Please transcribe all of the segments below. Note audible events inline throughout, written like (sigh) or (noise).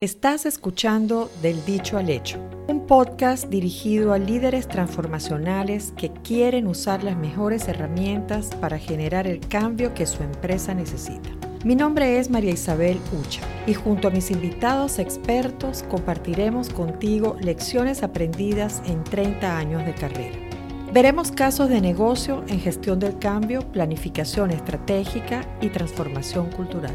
Estás escuchando Del Dicho al Hecho, un podcast dirigido a líderes transformacionales que quieren usar las mejores herramientas para generar el cambio que su empresa necesita. Mi nombre es María Isabel Ucha y junto a mis invitados expertos compartiremos contigo lecciones aprendidas en 30 años de carrera. Veremos casos de negocio en gestión del cambio, planificación estratégica y transformación cultural.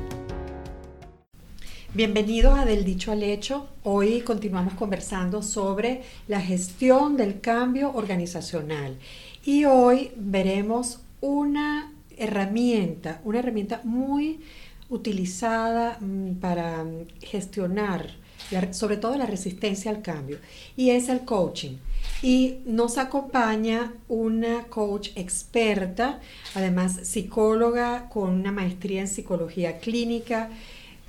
Bienvenidos a Del Dicho al Hecho. Hoy continuamos conversando sobre la gestión del cambio organizacional y hoy veremos una herramienta, una herramienta muy utilizada mm, para gestionar sobre todo la resistencia al cambio y es el coaching. Y nos acompaña una coach experta, además psicóloga con una maestría en psicología clínica,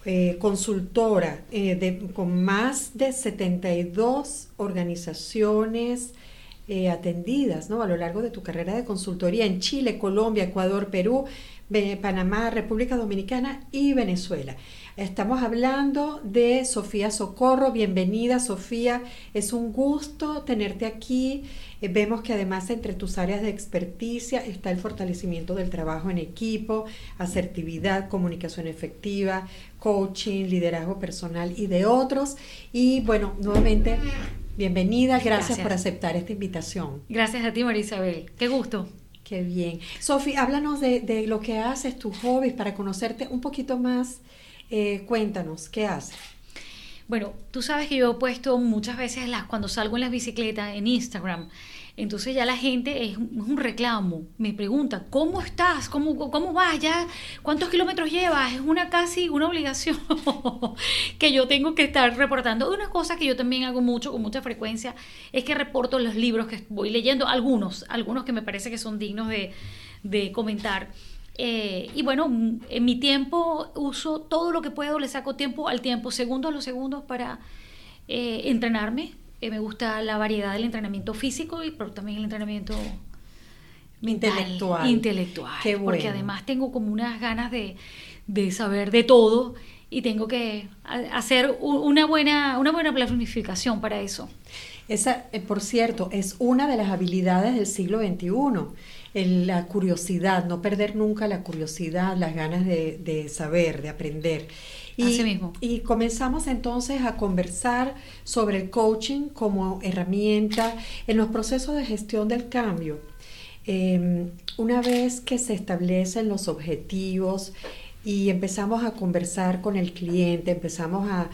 eh, consultora eh, con más de 72 organizaciones eh, atendidas ¿no? a lo largo de tu carrera de consultoría en Chile, Colombia, Ecuador, Perú, Panamá, República Dominicana y Venezuela. Estamos hablando de Sofía Socorro. Bienvenida, Sofía. Es un gusto tenerte aquí. Vemos que además entre tus áreas de experticia está el fortalecimiento del trabajo en equipo, asertividad, comunicación efectiva, coaching, liderazgo personal y de otros. Y bueno, nuevamente, bienvenida. Gracias, por aceptar esta invitación. Gracias a ti, María Isabel. Qué gusto. Qué bien. Sofía, háblanos de, de, lo que haces, tus hobbies, para conocerte un poquito más eh, cuéntanos, ¿qué haces? Bueno, tú sabes que yo he puesto muchas veces las, cuando salgo en las bicicletas en Instagram, entonces ya la gente es un reclamo, me pregunta, ¿cómo estás? ¿Cómo, cómo vas? ¿Ya? ¿Cuántos kilómetros llevas? Es una casi una obligación (laughs) que yo tengo que estar reportando. Una cosa que yo también hago mucho, con mucha frecuencia, es que reporto los libros que voy leyendo, algunos, algunos que me parece que son dignos de, comentar. Eh, y bueno, en mi tiempo uso todo lo que puedo, le saco tiempo al tiempo, segundos a los segundos para eh, entrenarme. Eh, me gusta la variedad del entrenamiento físico, y, pero también el entrenamiento intelectual. intelectual Porque además tengo como unas ganas de, de, saber de todo y tengo que hacer una buena, una buena planificación para eso. Esa, por cierto, es una de las habilidades del siglo XXI la curiosidad, no perder nunca la curiosidad, las ganas de, saber, de aprender. Y, mismo. y comenzamos entonces a conversar sobre el coaching como herramienta en los procesos de gestión del cambio. Em, una vez que se establecen los objetivos, y empezamos a conversar con el cliente, empezamos a,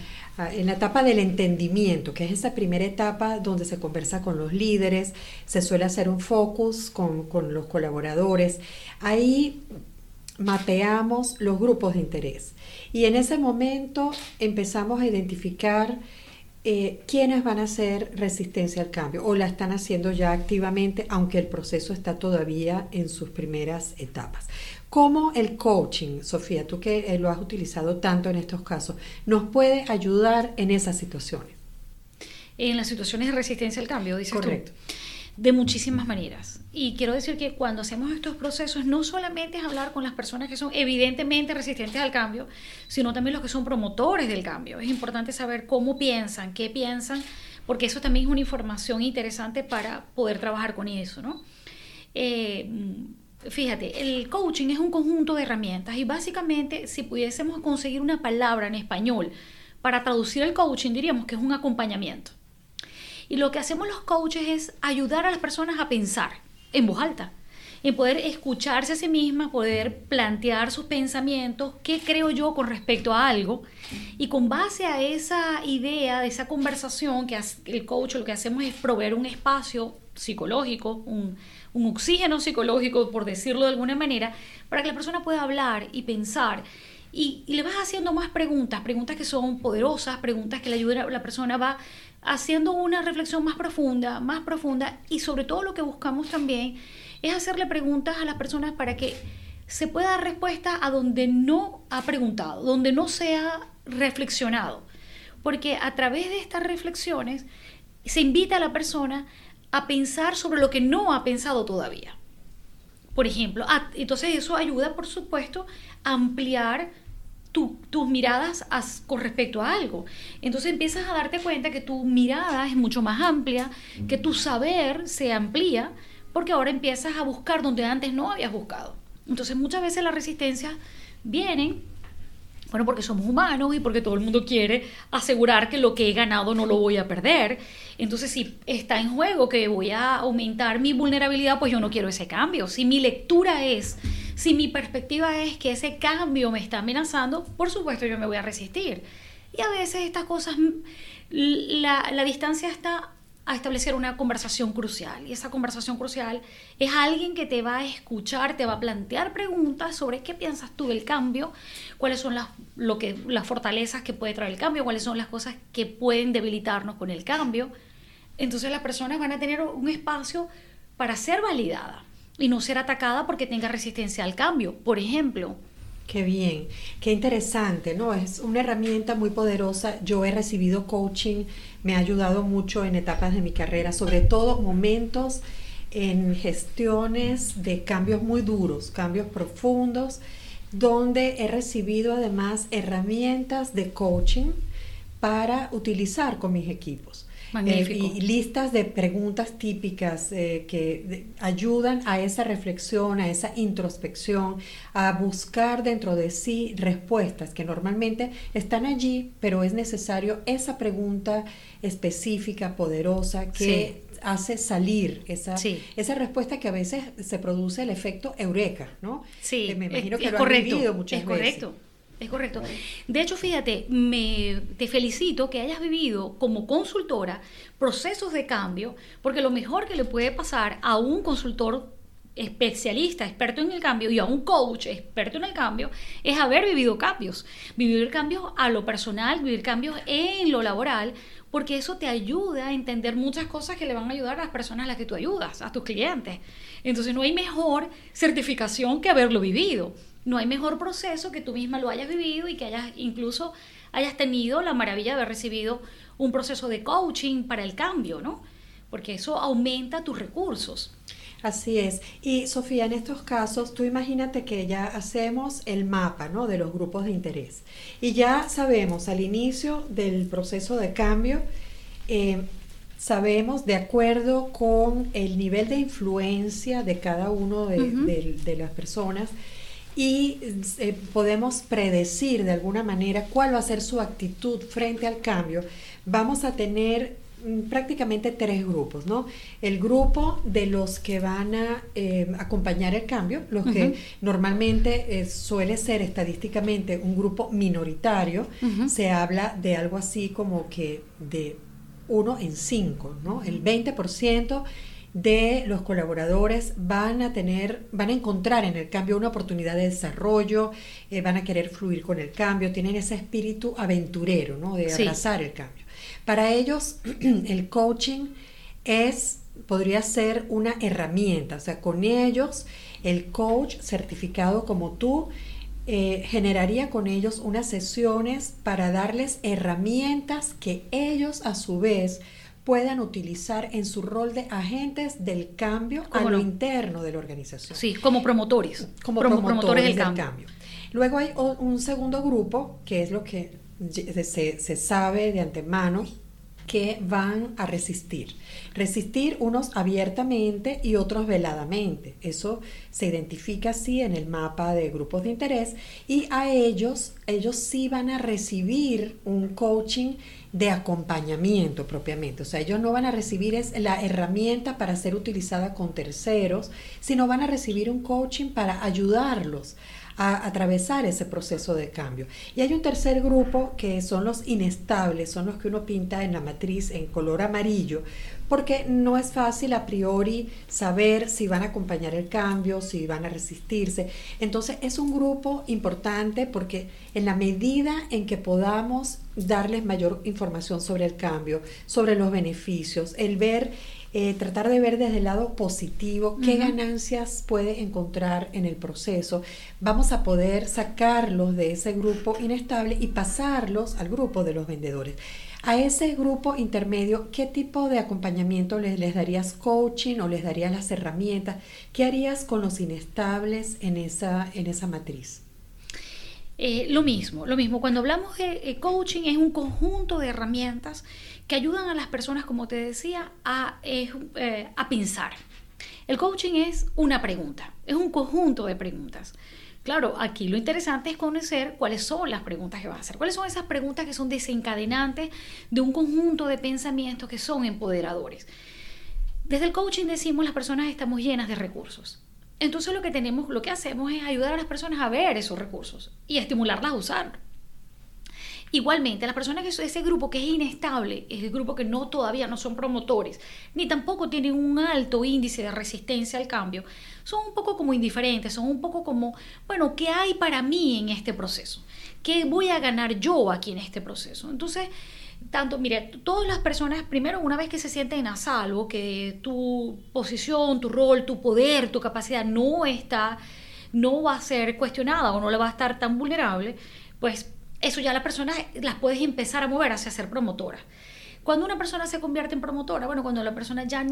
en la etapa del entendimiento, que es esa primera etapa donde se conversa con los líderes, se suele hacer un focus con, con los colaboradores. Ahí mapeamos los grupos de interés y en ese momento empezamos a identificar eh, quiénes van a hacer resistencia al cambio o la están haciendo ya activamente, aunque el proceso está todavía en sus primeras etapas. ¿Cómo el coaching, Sofía, tú que eh, lo has utilizado tanto en estos casos, nos puede ayudar en esas situaciones? En las situaciones de resistencia al cambio, dices Correcto. De muchísimas maneras. Y quiero decir que cuando hacemos estos procesos, no solamente es hablar con las personas que son evidentemente resistentes al cambio, sino también los que son promotores del cambio. Es importante saber cómo piensan, qué piensan, porque eso también es una información interesante para poder trabajar con eso, ¿no? Eh, Fíjate, el coaching es un conjunto de herramientas y básicamente si pudiésemos conseguir una palabra en español para traducir el coaching diríamos que es un acompañamiento. Y lo que hacemos los coaches es ayudar a las personas a pensar en voz alta, en poder escucharse a sí mismas, poder plantear sus pensamientos, qué creo yo con respecto a algo, y con base a esa idea, de esa conversación, que el coach lo que hacemos es proveer un espacio psicológico, un, un oxígeno psicológico, por decirlo de alguna manera, para que la persona pueda hablar y pensar. Y, le vas haciendo más preguntas, preguntas que son poderosas, preguntas que le ayudan a la persona, va haciendo una reflexión más profunda, más profunda, y sobre todo lo que buscamos también es hacerle preguntas a las personas para que se pueda dar respuesta a donde no ha preguntado, donde no se ha reflexionado. Porque a través de estas reflexiones se invita a la persona a pensar sobre lo que no ha pensado todavía. Por ejemplo, entonces eso ayuda, por supuesto, a ampliar tus miradas con respecto a algo. Entonces empiezas a darte cuenta que tu mirada es mucho más amplia, que tu saber se amplía, porque ahora empiezas a buscar donde antes no habías buscado. Entonces muchas veces las resistencias vienen bueno, porque somos humanos y porque todo el mundo quiere asegurar que lo que he ganado no lo voy a perder. Entonces, si está en juego que voy a aumentar mi vulnerabilidad, pues yo no quiero ese cambio. Si mi lectura es, si mi perspectiva es que ese cambio me está amenazando, por supuesto yo me voy a resistir. Y a veces estas cosas, la, distancia está a establecer una conversación crucial. Y esa conversación crucial es alguien que te va a escuchar, te va a plantear preguntas sobre qué piensas tú del cambio, cuáles son las, lo que, las fortalezas que puede traer el cambio, cuáles son las cosas que pueden debilitarnos con el cambio. Entonces las personas van a tener un espacio para ser validada y no ser atacada porque tenga resistencia al cambio. Por ejemplo, Qué bien, qué interesante, ¿no? Es una herramienta muy poderosa. Yo he recibido coaching, me ha ayudado mucho en etapas de mi carrera, sobre todo momentos en gestiones de cambios muy duros, cambios profundos, donde he recibido además herramientas de coaching para utilizar con mis equipos. Eh, y listas de preguntas típicas eh, que ayudan a esa reflexión, a esa introspección, a buscar dentro de sí respuestas que normalmente están allí, pero es necesario esa pregunta específica, poderosa, que hace salir esa, esa respuesta que a veces se produce el efecto eureka, ¿no? Sí, me imagino que lo correcto, vivido muchas es Correcto. Es correcto. De hecho, fíjate, me, te felicito que hayas vivido como consultora procesos de cambio, porque lo mejor que le puede pasar a un consultor especialista, experto en el cambio, y a un coach experto en el cambio, es haber vivido cambios. Vivir cambios a lo personal, vivir cambios en lo laboral, porque eso te ayuda a entender muchas cosas que le van a ayudar a las personas a las que tú ayudas, a tus clientes. Entonces no hay mejor certificación que haberlo vivido. No hay mejor proceso que tú misma lo hayas vivido y que hayas incluso hayas tenido la maravilla de haber recibido un proceso de coaching para el cambio, ¿no? Porque eso aumenta tus recursos. Así es. Y Sofía, en estos casos, tú imagínate que ya hacemos el mapa ¿no? de los grupos de interés. Y ya sabemos al inicio del proceso de cambio, eh, sabemos de acuerdo con el nivel de influencia de cada uno de las personas, y eh, podemos predecir de alguna manera cuál va a ser su actitud frente al cambio, vamos a tener mm, prácticamente tres grupos, ¿no? El grupo de los que van a eh, acompañar el cambio, los que normalmente eh, suele ser estadísticamente un grupo minoritario, se habla de algo así como que de uno en cinco, ¿no? El 20% de los colaboradores van a tener, van a encontrar en el cambio una oportunidad de desarrollo, eh, van a querer fluir con el cambio, tienen ese espíritu aventurero, ¿no? De abrazar el cambio. Para ellos, (clears throat) el coaching es, podría ser una herramienta, o sea, con ellos, el coach certificado como tú, eh, generaría con ellos unas sesiones para darles herramientas que ellos a su vez puedan utilizar en su rol de agentes del cambio a lo interno de la organización. Sí, como promotores. Como promotores, del, cambio. Luego hay un segundo grupo, que es lo que se, se sabe de antemano, que van a resistir. Resistir unos abiertamente y otros veladamente. Eso se identifica así en el mapa de grupos de interés y a ellos, ellos sí van a recibir un coaching de acompañamiento propiamente. O sea, ellos no van a recibir la herramienta para ser utilizada con terceros, sino van a recibir un coaching para ayudarlos a atravesar ese proceso de cambio. Y hay un tercer grupo que son los inestables, son los que uno pinta en la matriz en color amarillo, porque no es fácil a priori saber si van a acompañar el cambio, si van a resistirse. Entonces es un grupo importante porque en la medida en que podamos darles mayor información sobre el cambio, sobre los beneficios, el ver eh, tratar de ver desde el lado positivo qué ganancias puede encontrar en el proceso. Vamos a poder sacarlos de ese grupo inestable y pasarlos al grupo de los vendedores. A ese grupo intermedio, ¿qué tipo de acompañamiento les, les darías coaching o les darías las herramientas? ¿Qué harías con los inestables en esa, en esa matriz? Eh, lo mismo, lo mismo. Cuando hablamos de eh, coaching es un conjunto de herramientas que ayudan a las personas, como te decía, a, eh, a pensar. El coaching es una pregunta, es un conjunto de preguntas. Claro, aquí lo interesante es conocer cuáles son las preguntas que vas a hacer, cuáles son esas preguntas que son desencadenantes de un conjunto de pensamientos que son empoderadores. Desde el coaching decimos las personas estamos llenas de recursos. Entonces lo que tenemos, lo que hacemos es ayudar a las personas a ver esos recursos y estimularlas a usar. Igualmente, las personas que ese grupo que es inestable, es el grupo que no todavía no son promotores, ni tampoco tienen un alto índice de resistencia al cambio, son un poco como indiferentes, son un poco como, bueno, ¿qué hay para mí en este proceso? ¿Qué voy a ganar yo aquí en este proceso? Entonces, tanto, mire, todas las personas, primero, una vez que se sienten a salvo, que tu posición, tu rol, tu poder, tu capacidad no está, no va a ser cuestionada o no le va a estar tan vulnerable, pues eso ya las personas las puedes empezar a mover hacia ser promotora. Cuando una persona se convierte en promotora, bueno, cuando la persona ya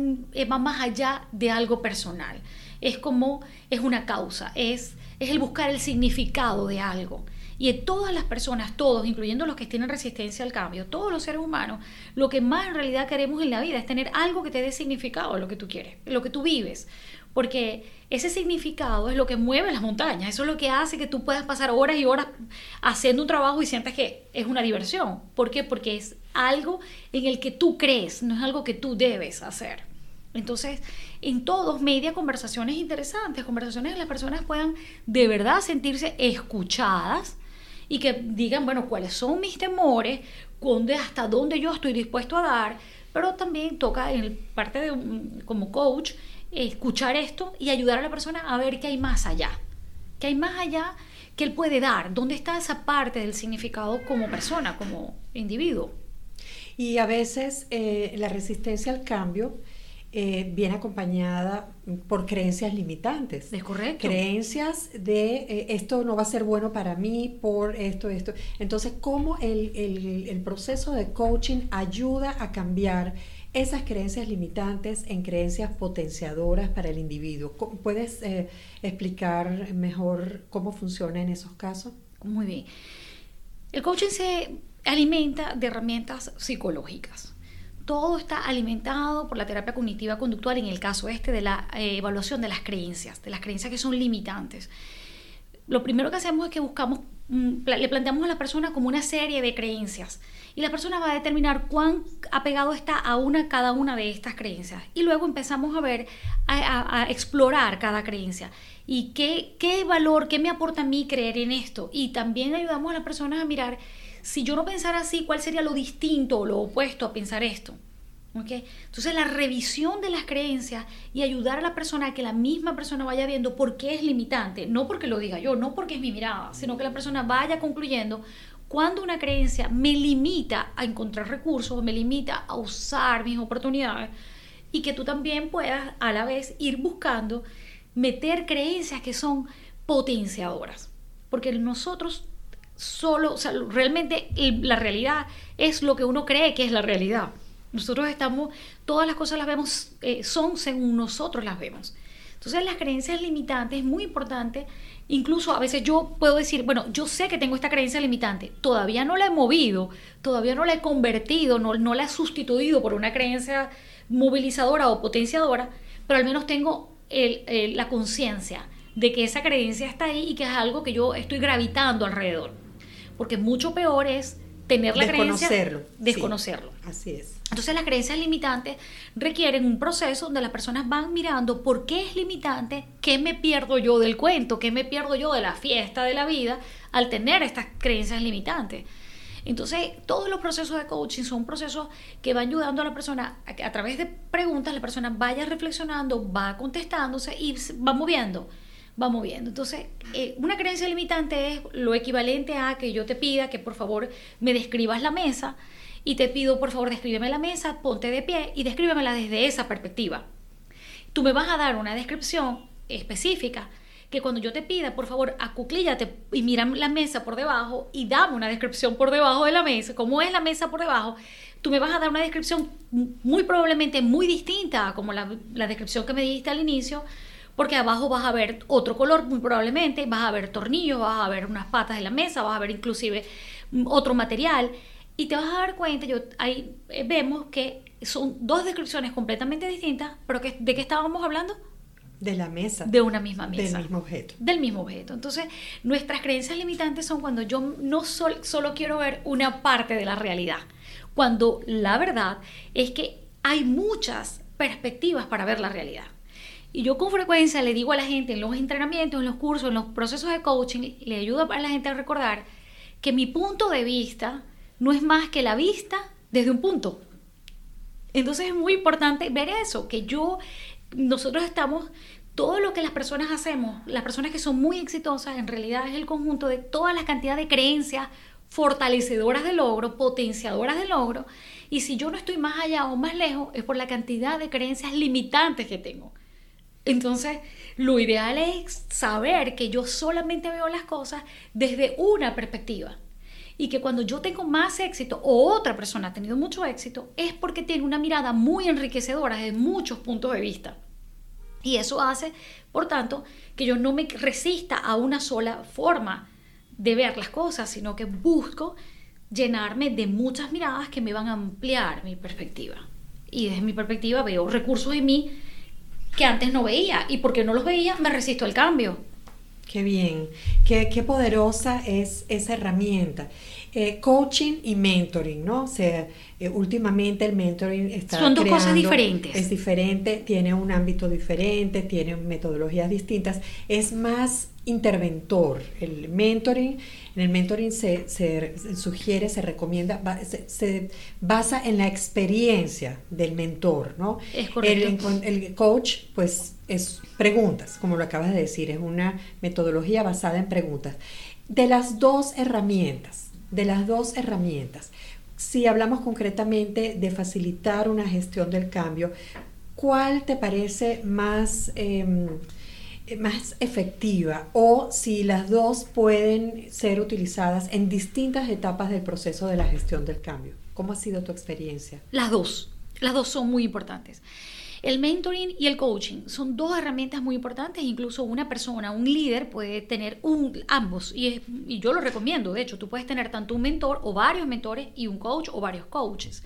va más allá de algo personal, es como, es una causa, es, es el buscar el significado de algo. Y en todas las personas, todos, incluyendo los que tienen resistencia al cambio, todos los seres humanos, lo que más en realidad queremos en la vida es tener algo que te dé significado a lo que tú quieres, lo que tú vives. Porque ese significado es lo que mueve las montañas, eso es lo que hace que tú puedas pasar horas y horas haciendo un trabajo y sientas que es una diversión. ¿Por qué? Porque es algo en el que tú crees, no es algo que tú debes hacer. Entonces, en todos media conversaciones interesantes, conversaciones en las personas puedan de verdad sentirse escuchadas y que digan, bueno, cuáles son mis temores, hasta dónde yo estoy dispuesto a dar, pero también toca en parte de como coach escuchar esto y ayudar a la persona a ver qué hay más allá, qué hay más allá que él puede dar, dónde está esa parte del significado como persona, como individuo. Y a veces eh, la resistencia al cambio eh, viene acompañada por creencias limitantes. Es correcto. Creencias de eh, esto no va a ser bueno para mí por esto, esto. Entonces, ¿cómo el, el, proceso de coaching ayuda a cambiar esas creencias limitantes en creencias potenciadoras para el individuo? ¿Puedes eh, explicar mejor cómo funciona en esos casos? Muy bien. El coaching se alimenta de herramientas psicológicas todo está alimentado por la terapia cognitiva conductual en el caso este de la eh, evaluación de las creencias, de las creencias que son limitantes. Lo primero que hacemos es que buscamos, mm, le planteamos a la persona como una serie de creencias y la persona va a determinar cuán apegado está a una cada una de estas creencias y luego empezamos a ver, a, explorar cada creencia y qué, qué valor, qué me aporta a mí creer en esto y también ayudamos a las personas a mirar si yo no pensara así, ¿cuál sería lo distinto o lo opuesto a pensar esto? ¿Okay? Entonces la revisión de las creencias y ayudar a la persona a que la misma persona vaya viendo por qué es limitante, no porque lo diga yo, no porque es mi mirada, sino que la persona vaya concluyendo cuando una creencia me limita a encontrar recursos, me limita a usar mis oportunidades y que tú también puedas a la vez ir buscando meter creencias que son potenciadoras. Porque nosotros solo, o sea, realmente la realidad es lo que uno cree que es la realidad. Nosotros estamos, todas las cosas las vemos, eh, son según nosotros las vemos. Entonces las creencias limitantes es muy importante. Incluso a veces yo puedo decir, bueno, yo sé que tengo esta creencia limitante, todavía no la he movido, todavía no la he convertido, no, no la he sustituido por una creencia movilizadora o potenciadora, pero al menos tengo la conciencia de que esa creencia está ahí y que es algo que yo estoy gravitando alrededor porque mucho peor es tener la creencia desconocerlo. así es. Entonces las creencias limitantes requieren un proceso donde las personas van mirando por qué es limitante, qué me pierdo yo del cuento, qué me pierdo yo de la fiesta de la vida al tener estas creencias limitantes. Entonces, todos los procesos de coaching son procesos que van ayudando a la persona a que a través de preguntas la persona vaya reflexionando, va contestándose y va moviendo va moviendo. Entonces, eh, una creencia limitante es lo equivalente a que yo te pida que por favor me describas la mesa y te pido por favor descríbeme la mesa, ponte de pie y descríbemela desde esa perspectiva. Tú me vas a dar una descripción específica que cuando yo te pida, por favor, acuclíllate y mira la mesa por debajo y dame una descripción por debajo de la mesa, cómo es la mesa por debajo, tú me vas a dar una descripción muy probablemente muy distinta a como la, la descripción que me diste al inicio, porque abajo vas a ver otro color muy probablemente, vas a ver tornillos, vas a ver unas patas de la mesa, vas a ver inclusive mm, otro material y te vas a dar cuenta, yo, ahí eh, vemos que son dos descripciones completamente distintas, pero que, ¿de qué estábamos hablando? De la mesa. De una misma mesa. Del mismo objeto. Del mismo objeto. Entonces, nuestras creencias limitantes son cuando yo no solo quiero ver una parte de la realidad, cuando la verdad es que hay muchas perspectivas para ver la realidad. Y yo con frecuencia le digo a la gente en los entrenamientos, en los cursos, en los procesos de coaching, le ayudo a la gente a recordar que mi punto de vista no es más que la vista desde un punto. Entonces es muy importante ver eso, que yo, nosotros estamos, todo lo que las personas hacemos, las personas que son muy exitosas, en realidad es el conjunto de toda la cantidad de creencias fortalecedoras del logro, potenciadoras del logro, y si yo no estoy más allá o más lejos, es por la cantidad de creencias limitantes que tengo. Entonces, lo ideal es saber que yo solamente veo las cosas desde una perspectiva y que cuando yo tengo más éxito o otra persona ha tenido mucho éxito es porque tiene una mirada muy enriquecedora desde muchos puntos de vista. Y eso hace, por tanto, que yo no me resista a una sola forma de ver las cosas, sino que busco llenarme de muchas miradas que me van a ampliar mi perspectiva. Y desde mi perspectiva veo recursos en mí que antes no veía y porque no los veía me resisto al cambio. Qué bien, qué, qué poderosa es esa herramienta. Eh, coaching y mentoring, ¿no? O sea, eh, últimamente el mentoring está... Son dos cosas diferentes. Es diferente, tiene un ámbito diferente, tiene metodologías distintas, es más interventor. El mentoring, en el mentoring se, sugiere, se recomienda, se, basa en la experiencia del mentor, ¿no? Es correcto. El, el coach, pues, es preguntas, como lo acabas de decir, es una metodología basada en preguntas. De las dos herramientas, de las dos herramientas. Si hablamos concretamente de facilitar una gestión del cambio, ¿cuál te parece más, em, más efectiva? O si las dos pueden ser utilizadas en distintas etapas del proceso de la gestión del cambio. ¿Cómo ha sido tu experiencia? Las dos. Las dos son muy importantes. El mentoring y el coaching son dos herramientas muy importantes, incluso una persona, un líder puede tener ambos y, yo lo recomiendo, de hecho, tú puedes tener tanto un mentor o varios mentores y un coach o varios coaches.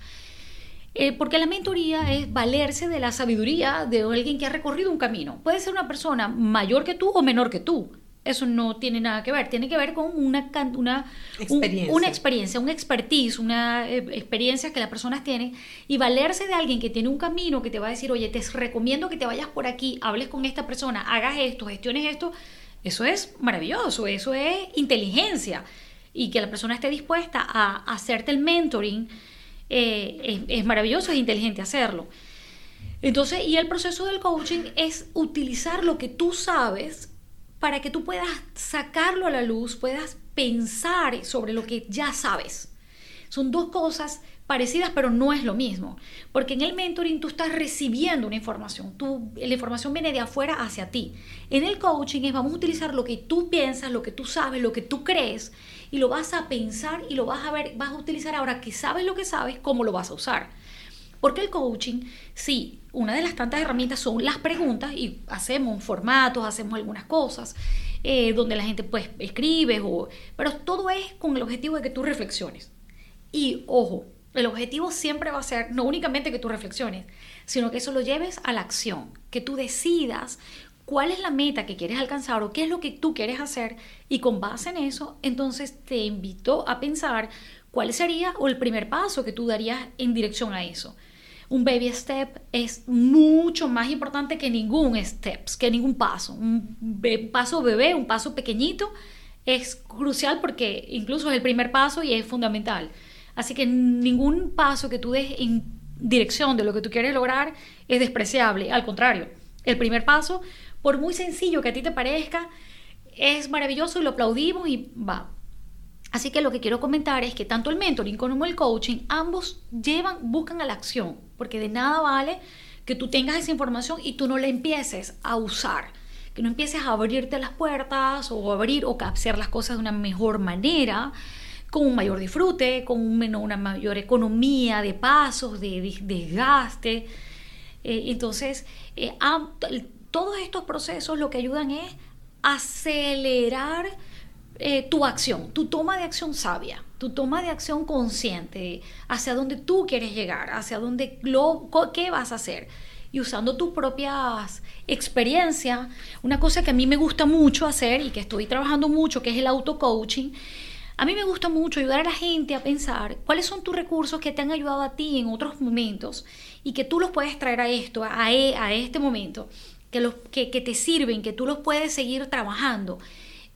Eh, porque la mentoría es valerse de la sabiduría de alguien que ha recorrido un camino. Puede ser una persona mayor que tú o menor que tú eso no tiene nada que ver, tiene que ver con una, una, experiencia. una experiencia, un expertise, una eh, experiencia que las personas tienen y valerse de alguien que tiene un camino que te va a decir, oye, te recomiendo que te vayas por aquí, hables con esta persona, hagas esto, gestiones esto, eso es maravilloso, eso es inteligencia y que la persona esté dispuesta a, hacerte el mentoring, eh, es, es maravilloso, es inteligente hacerlo. Entonces, y el proceso del coaching es utilizar lo que tú sabes para que tú puedas sacarlo a la luz, puedas pensar sobre lo que ya sabes. Son dos cosas parecidas, pero no es lo mismo. Porque en el mentoring tú estás recibiendo una información, tú, la información viene de afuera hacia ti. En el coaching es vamos a utilizar lo que tú piensas, lo que tú sabes, lo que tú crees, y lo vas a pensar y lo vas a ver, vas a utilizar ahora que sabes lo que sabes, cómo lo vas a usar. Porque el coaching, sí, una de las tantas herramientas son las preguntas y hacemos formatos, hacemos algunas cosas eh, donde la gente pues escribe, o, pero todo es con el objetivo de que tú reflexiones. Y ojo, el objetivo siempre va a ser no únicamente que tú reflexiones, sino que eso lo lleves a la acción, que tú decidas cuál es la meta que quieres alcanzar o qué es lo que tú quieres hacer y con base en eso, entonces te invito a pensar cuál sería o el primer paso que tú darías en dirección a eso un baby step es mucho más importante que ningún steps, que ningún paso. Un paso bebé, un paso pequeñito, es crucial porque incluso es el primer paso y es fundamental. Así que ningún paso que tú des en dirección de lo que tú quieres lograr es despreciable. Al contrario, el primer paso, por muy sencillo que a ti te parezca, es maravilloso y lo aplaudimos y va, Así que lo que quiero comentar es que tanto el mentoring como el coaching, ambos llevan, buscan a la acción, porque de nada vale que tú tengas esa información y tú no la empieces a usar, que no empieces a abrirte las puertas o abrir o hacer las cosas de una mejor manera, con un mayor disfrute, con una mayor economía de pasos, de desgaste. Eh, entonces, eh, todos estos procesos lo que ayudan es acelerar eh, tu acción, tu toma de acción sabia, tu toma de acción consciente, hacia dónde tú quieres llegar, hacia dónde, lo, qué vas a hacer. Y usando tus propias experiencias, una cosa que a mí me gusta mucho hacer y que estoy trabajando mucho, que es el auto-coaching, a mí me gusta mucho ayudar a la gente a pensar cuáles son tus recursos que te han ayudado a ti en otros momentos y que tú los puedes traer a esto, a, e, a este momento, que, los, que, que te sirven, que tú los puedes seguir trabajando.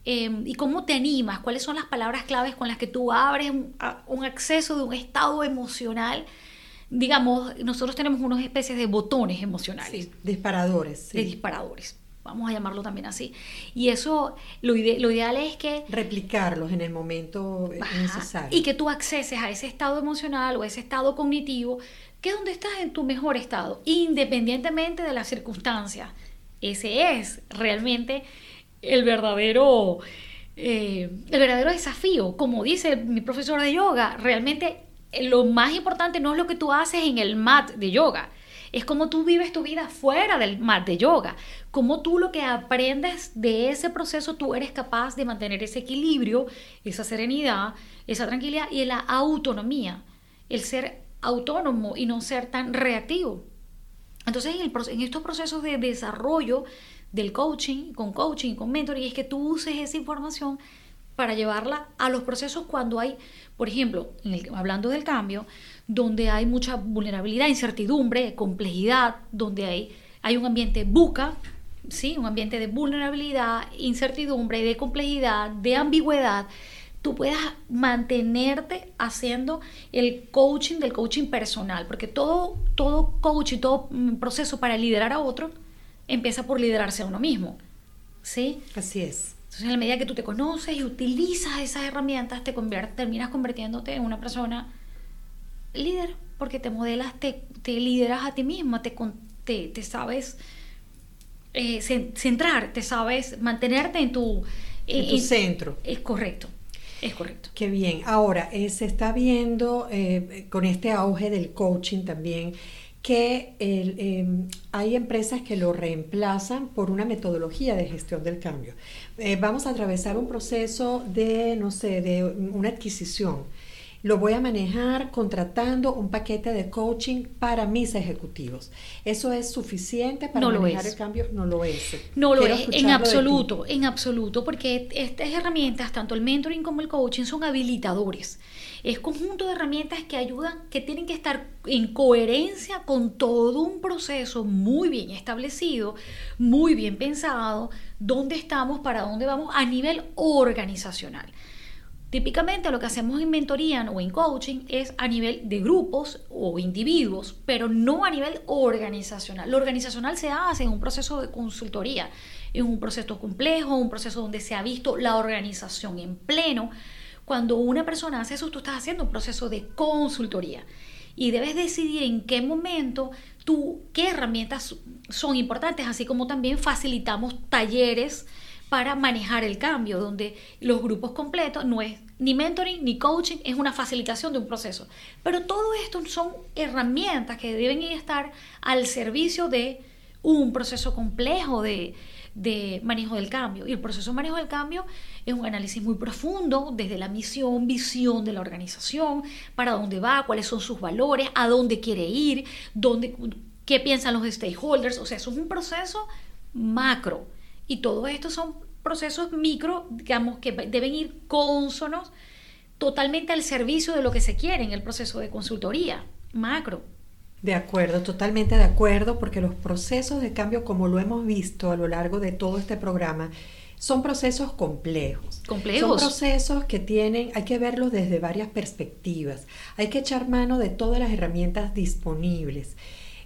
Em, y cómo te animas, cuáles son las palabras claves con las que tú abres un, acceso de un estado emocional. Digamos, nosotros tenemos unas especies de botones emocionales. disparadores. De disparadores vamos a llamarlo también así. Y eso, lo, lo ideal es que... Replicarlos en el momento necesario. Y que tú acceses a ese estado emocional o ese estado cognitivo, que es donde estás en tu mejor estado, independientemente de las circunstancias. Ese es realmente el verdadero, eh, el verdadero desafío. Como dice mi profesor de yoga, realmente eh, lo más importante no es lo que tú haces en el mat de yoga, es como tú vives tu vida fuera del mat de yoga, como tú lo que aprendes de ese proceso, tú eres capaz de mantener ese equilibrio, esa serenidad, esa tranquilidad y la autonomía, el ser autónomo y no ser tan reactivo. Entonces, en, en estos procesos de desarrollo del coaching, con coaching, con mentoring, es que tú uses esa información para llevarla a los procesos cuando hay, por ejemplo, hablando del cambio, donde hay mucha vulnerabilidad, incertidumbre, complejidad, donde hay, hay un ambiente buca, ¿sí? un ambiente de vulnerabilidad, incertidumbre, de complejidad, de ambigüedad, tú puedas mantenerte haciendo el coaching del coaching personal, porque todo, todo coaching, todo mm, proceso para liderar a otro empieza por liderarse a uno mismo. ¿Sí? Así es. Entonces, en la medida que tú te conoces y utilizas esas herramientas, te terminas convirtiéndote en una persona líder, porque te modelas, te, te lideras a ti mismo, te, te, te sabes eh, centrar, te sabes mantenerte en tu, en tu centro. Es correcto. Es correcto. Qué bien. Ahora, eh, se está viendo eh, con este auge del coaching también que em, hay empresas que lo reemplazan por una metodología de gestión del cambio. Eh, vamos a atravesar un proceso de, no sé, de una adquisición. Lo voy a manejar contratando un paquete de coaching para mis ejecutivos. ¿Eso es suficiente para manejar el cambio? No lo es. No lo es, en absoluto, en absoluto, porque estas herramientas, tanto el mentoring como el coaching, son habilitadores. Es conjunto de herramientas que ayudan, que tienen que estar en coherencia con todo un proceso muy bien establecido, muy bien pensado, dónde estamos, para dónde vamos a nivel organizacional. Típicamente lo que hacemos en mentoría o en coaching es a nivel de grupos o individuos, pero no a nivel organizacional. Lo organizacional se hace en un proceso de consultoría, en un proceso complejo, un proceso donde se ha visto la organización en pleno, cuando una persona hace eso, tú estás haciendo un proceso de consultoría y debes decidir en qué momento tú, qué herramientas son importantes, así como también facilitamos talleres para manejar el cambio, donde los grupos completos no es ni mentoring ni coaching, es una facilitación de un proceso. Pero todo esto son herramientas que deben estar al servicio de un proceso complejo de, de manejo del cambio. Y el proceso de manejo del cambio es un análisis muy profundo desde la misión, visión de la organización, para dónde va, cuáles son sus valores, a dónde quiere ir, dónde, qué piensan los stakeholders. O sea, eso es un proceso macro. Y todo esto son procesos micro, digamos, que deben ir cónsonos totalmente al servicio de lo que se quiere en el proceso de consultoría macro. De acuerdo, totalmente de acuerdo, porque los procesos de cambio, como lo hemos visto a lo largo de todo este programa, son procesos complejos. Complejos. Son procesos que tienen, hay que verlos desde varias perspectivas. Hay que echar mano de todas las herramientas disponibles.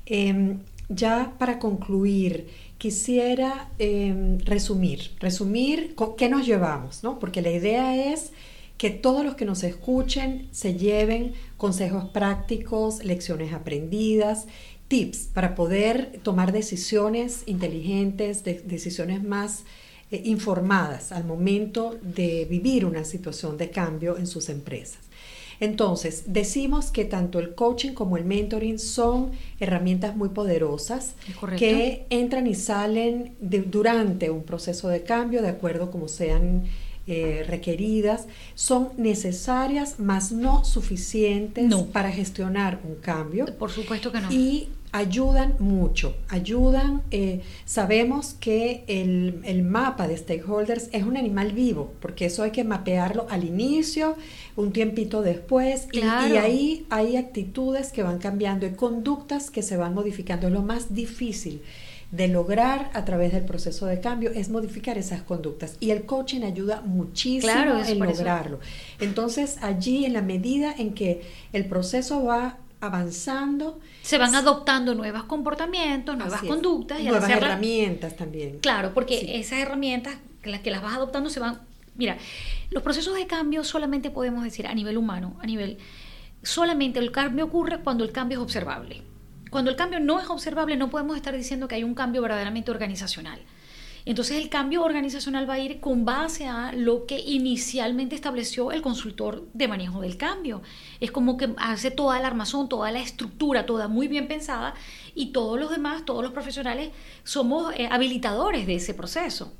Em, ya para concluir, quisiera em, resumir, resumir qué nos llevamos, ¿no? Porque la idea es que todos los que nos escuchen se lleven consejos prácticos, lecciones aprendidas, tips para poder tomar decisiones inteligentes, decisiones más eh, informadas al momento de vivir una situación de cambio en sus empresas. Entonces, decimos que tanto el coaching como el mentoring son herramientas muy poderosas que entran y salen durante un proceso de cambio de acuerdo como sean eh, requeridas, son necesarias, mas no suficientes para gestionar un cambio. Por supuesto que no. Y ayudan mucho, ayudan, eh, sabemos que el, mapa de stakeholders es un animal vivo, porque eso hay que mapearlo al inicio, un tiempito después, y, ahí hay actitudes que van cambiando y conductas que se van modificando. Lo más difícil de lograr a través del proceso de cambio es modificar esas conductas y el coaching ayuda muchísimo en lograrlo. Entonces allí en la medida en que el proceso va avanzando. Se van adoptando nuevos comportamientos, nuevas conductas. Y nuevas herramientas también. Claro, porque esas herramientas, las que las vas adoptando, se van... Mira, los procesos de cambio solamente podemos decir a nivel humano, a nivel... Solamente el cambio ocurre cuando el cambio es observable. Cuando el cambio no es observable, no podemos estar diciendo que hay un cambio verdaderamente organizacional. Entonces el cambio organizacional va a ir con base a lo que inicialmente estableció el consultor de manejo del cambio. Es como que hace toda la armazón, toda la estructura, toda muy bien pensada y todos los demás, todos los profesionales somos eh, habilitadores de ese proceso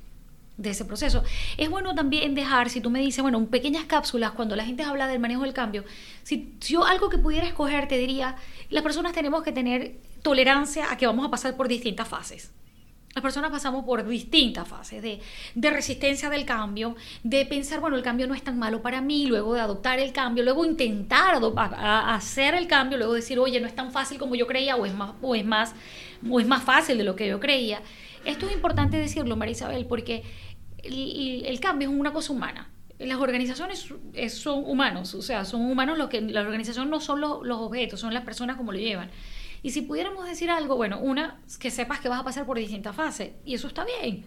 de ese proceso. Es bueno también dejar, si tú me dices, bueno, pequeñas cápsulas, cuando la gente habla del manejo del cambio, si yo algo que pudiera escoger, te diría, las personas tenemos que tener tolerancia a que vamos a pasar por distintas fases. Las personas pasamos por distintas fases de, resistencia del cambio, de pensar, bueno, el cambio no es tan malo para mí, luego de adoptar el cambio, luego intentar hacer el cambio, luego decir, oye, no es tan fácil como yo creía o es más, o es más, o es más fácil de lo que yo creía. Esto es importante decirlo, María Isabel, porque el, cambio es una cosa humana. Las organizaciones son humanos, o sea, son humanos lo que la organización no son los, los objetos, son las personas como lo llevan. Y si pudiéramos decir algo, bueno, una, que sepas que vas a pasar por distintas fases, y eso está bien.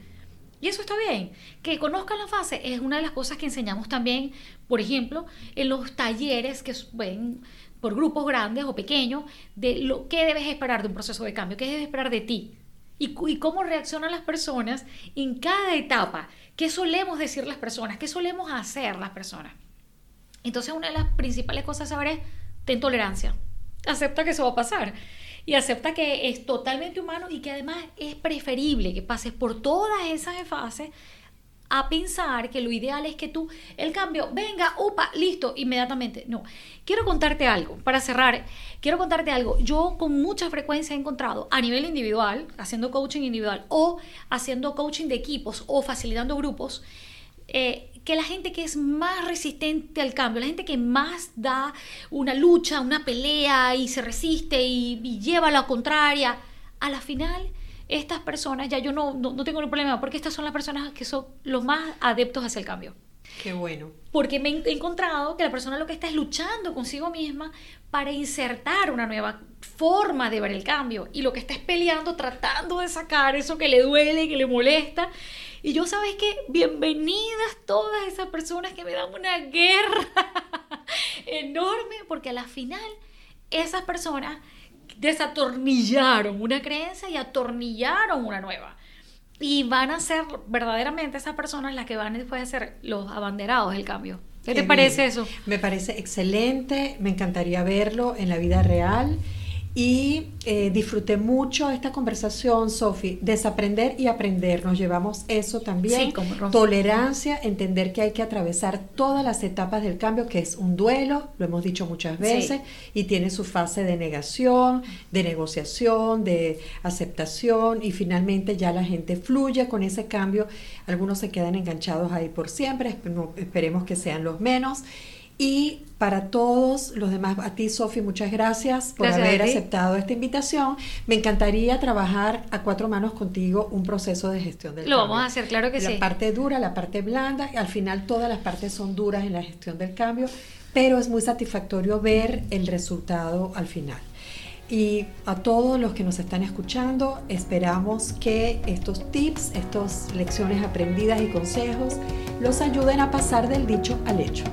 Y eso está bien. Que conozcan la fase es una de las cosas que enseñamos también, por ejemplo, en los talleres que ven por grupos grandes o pequeños, de lo que debes esperar de un proceso de cambio, qué debes esperar de ti. Y, y cómo reaccionan las personas en cada etapa. ¿Qué solemos decir las personas? ¿Qué solemos hacer las personas? Entonces, una de las principales cosas a saber es, ten tolerancia. Acepta que eso va a pasar y acepta que es totalmente humano y que además es preferible que pases por todas esas fases a pensar que lo ideal es que tú, el cambio, venga, upa, listo, inmediatamente. No, quiero contarte algo, para cerrar, quiero contarte algo. Yo con mucha frecuencia he encontrado a nivel individual, haciendo coaching individual o haciendo coaching de equipos o facilitando grupos, eh, que la gente que es más resistente al cambio, la gente que más da una lucha, una pelea y se resiste y, lleva a la contraria, a la final estas personas, ya yo no, no, tengo ningún problema, porque estas son las personas que son los más adeptos hacia el cambio. Qué bueno. Porque me he encontrado que la persona lo que está es luchando consigo misma para insertar una nueva forma de ver el cambio y lo que está es peleando, tratando de sacar eso que le duele, que le molesta y yo, ¿sabes qué? Bienvenidas todas esas personas que me dan una guerra (laughs) enorme, porque a la final esas personas desatornillaron una creencia y atornillaron una nueva. Y van a ser verdaderamente esas personas las que van después a ser los abanderados del cambio. ¿Qué te parece eso? Me parece excelente, me encantaría verlo en la vida real y eh, disfruté mucho esta conversación, Sofi, desaprender y aprender. Nos llevamos eso también. Tolerancia, entender que hay que atravesar todas las etapas del cambio, que es un duelo, lo hemos dicho muchas veces, y tiene su fase de negación, de negociación, de aceptación, y finalmente ya la gente fluye con ese cambio. Algunos se quedan enganchados ahí por siempre, esperemos que sean los menos. Y para todos los demás, a ti, Sofi, muchas gracias por haber aceptado esta invitación. Me encantaría trabajar a cuatro manos contigo un proceso de gestión del cambio. Lo vamos a hacer, claro que sí. La parte dura, la parte blanda, y al final todas las partes son duras en la gestión del cambio, pero es muy satisfactorio ver el resultado al final. Y a todos los que nos están escuchando, esperamos que estos tips, estas lecciones aprendidas y consejos los ayuden a pasar del dicho al hecho.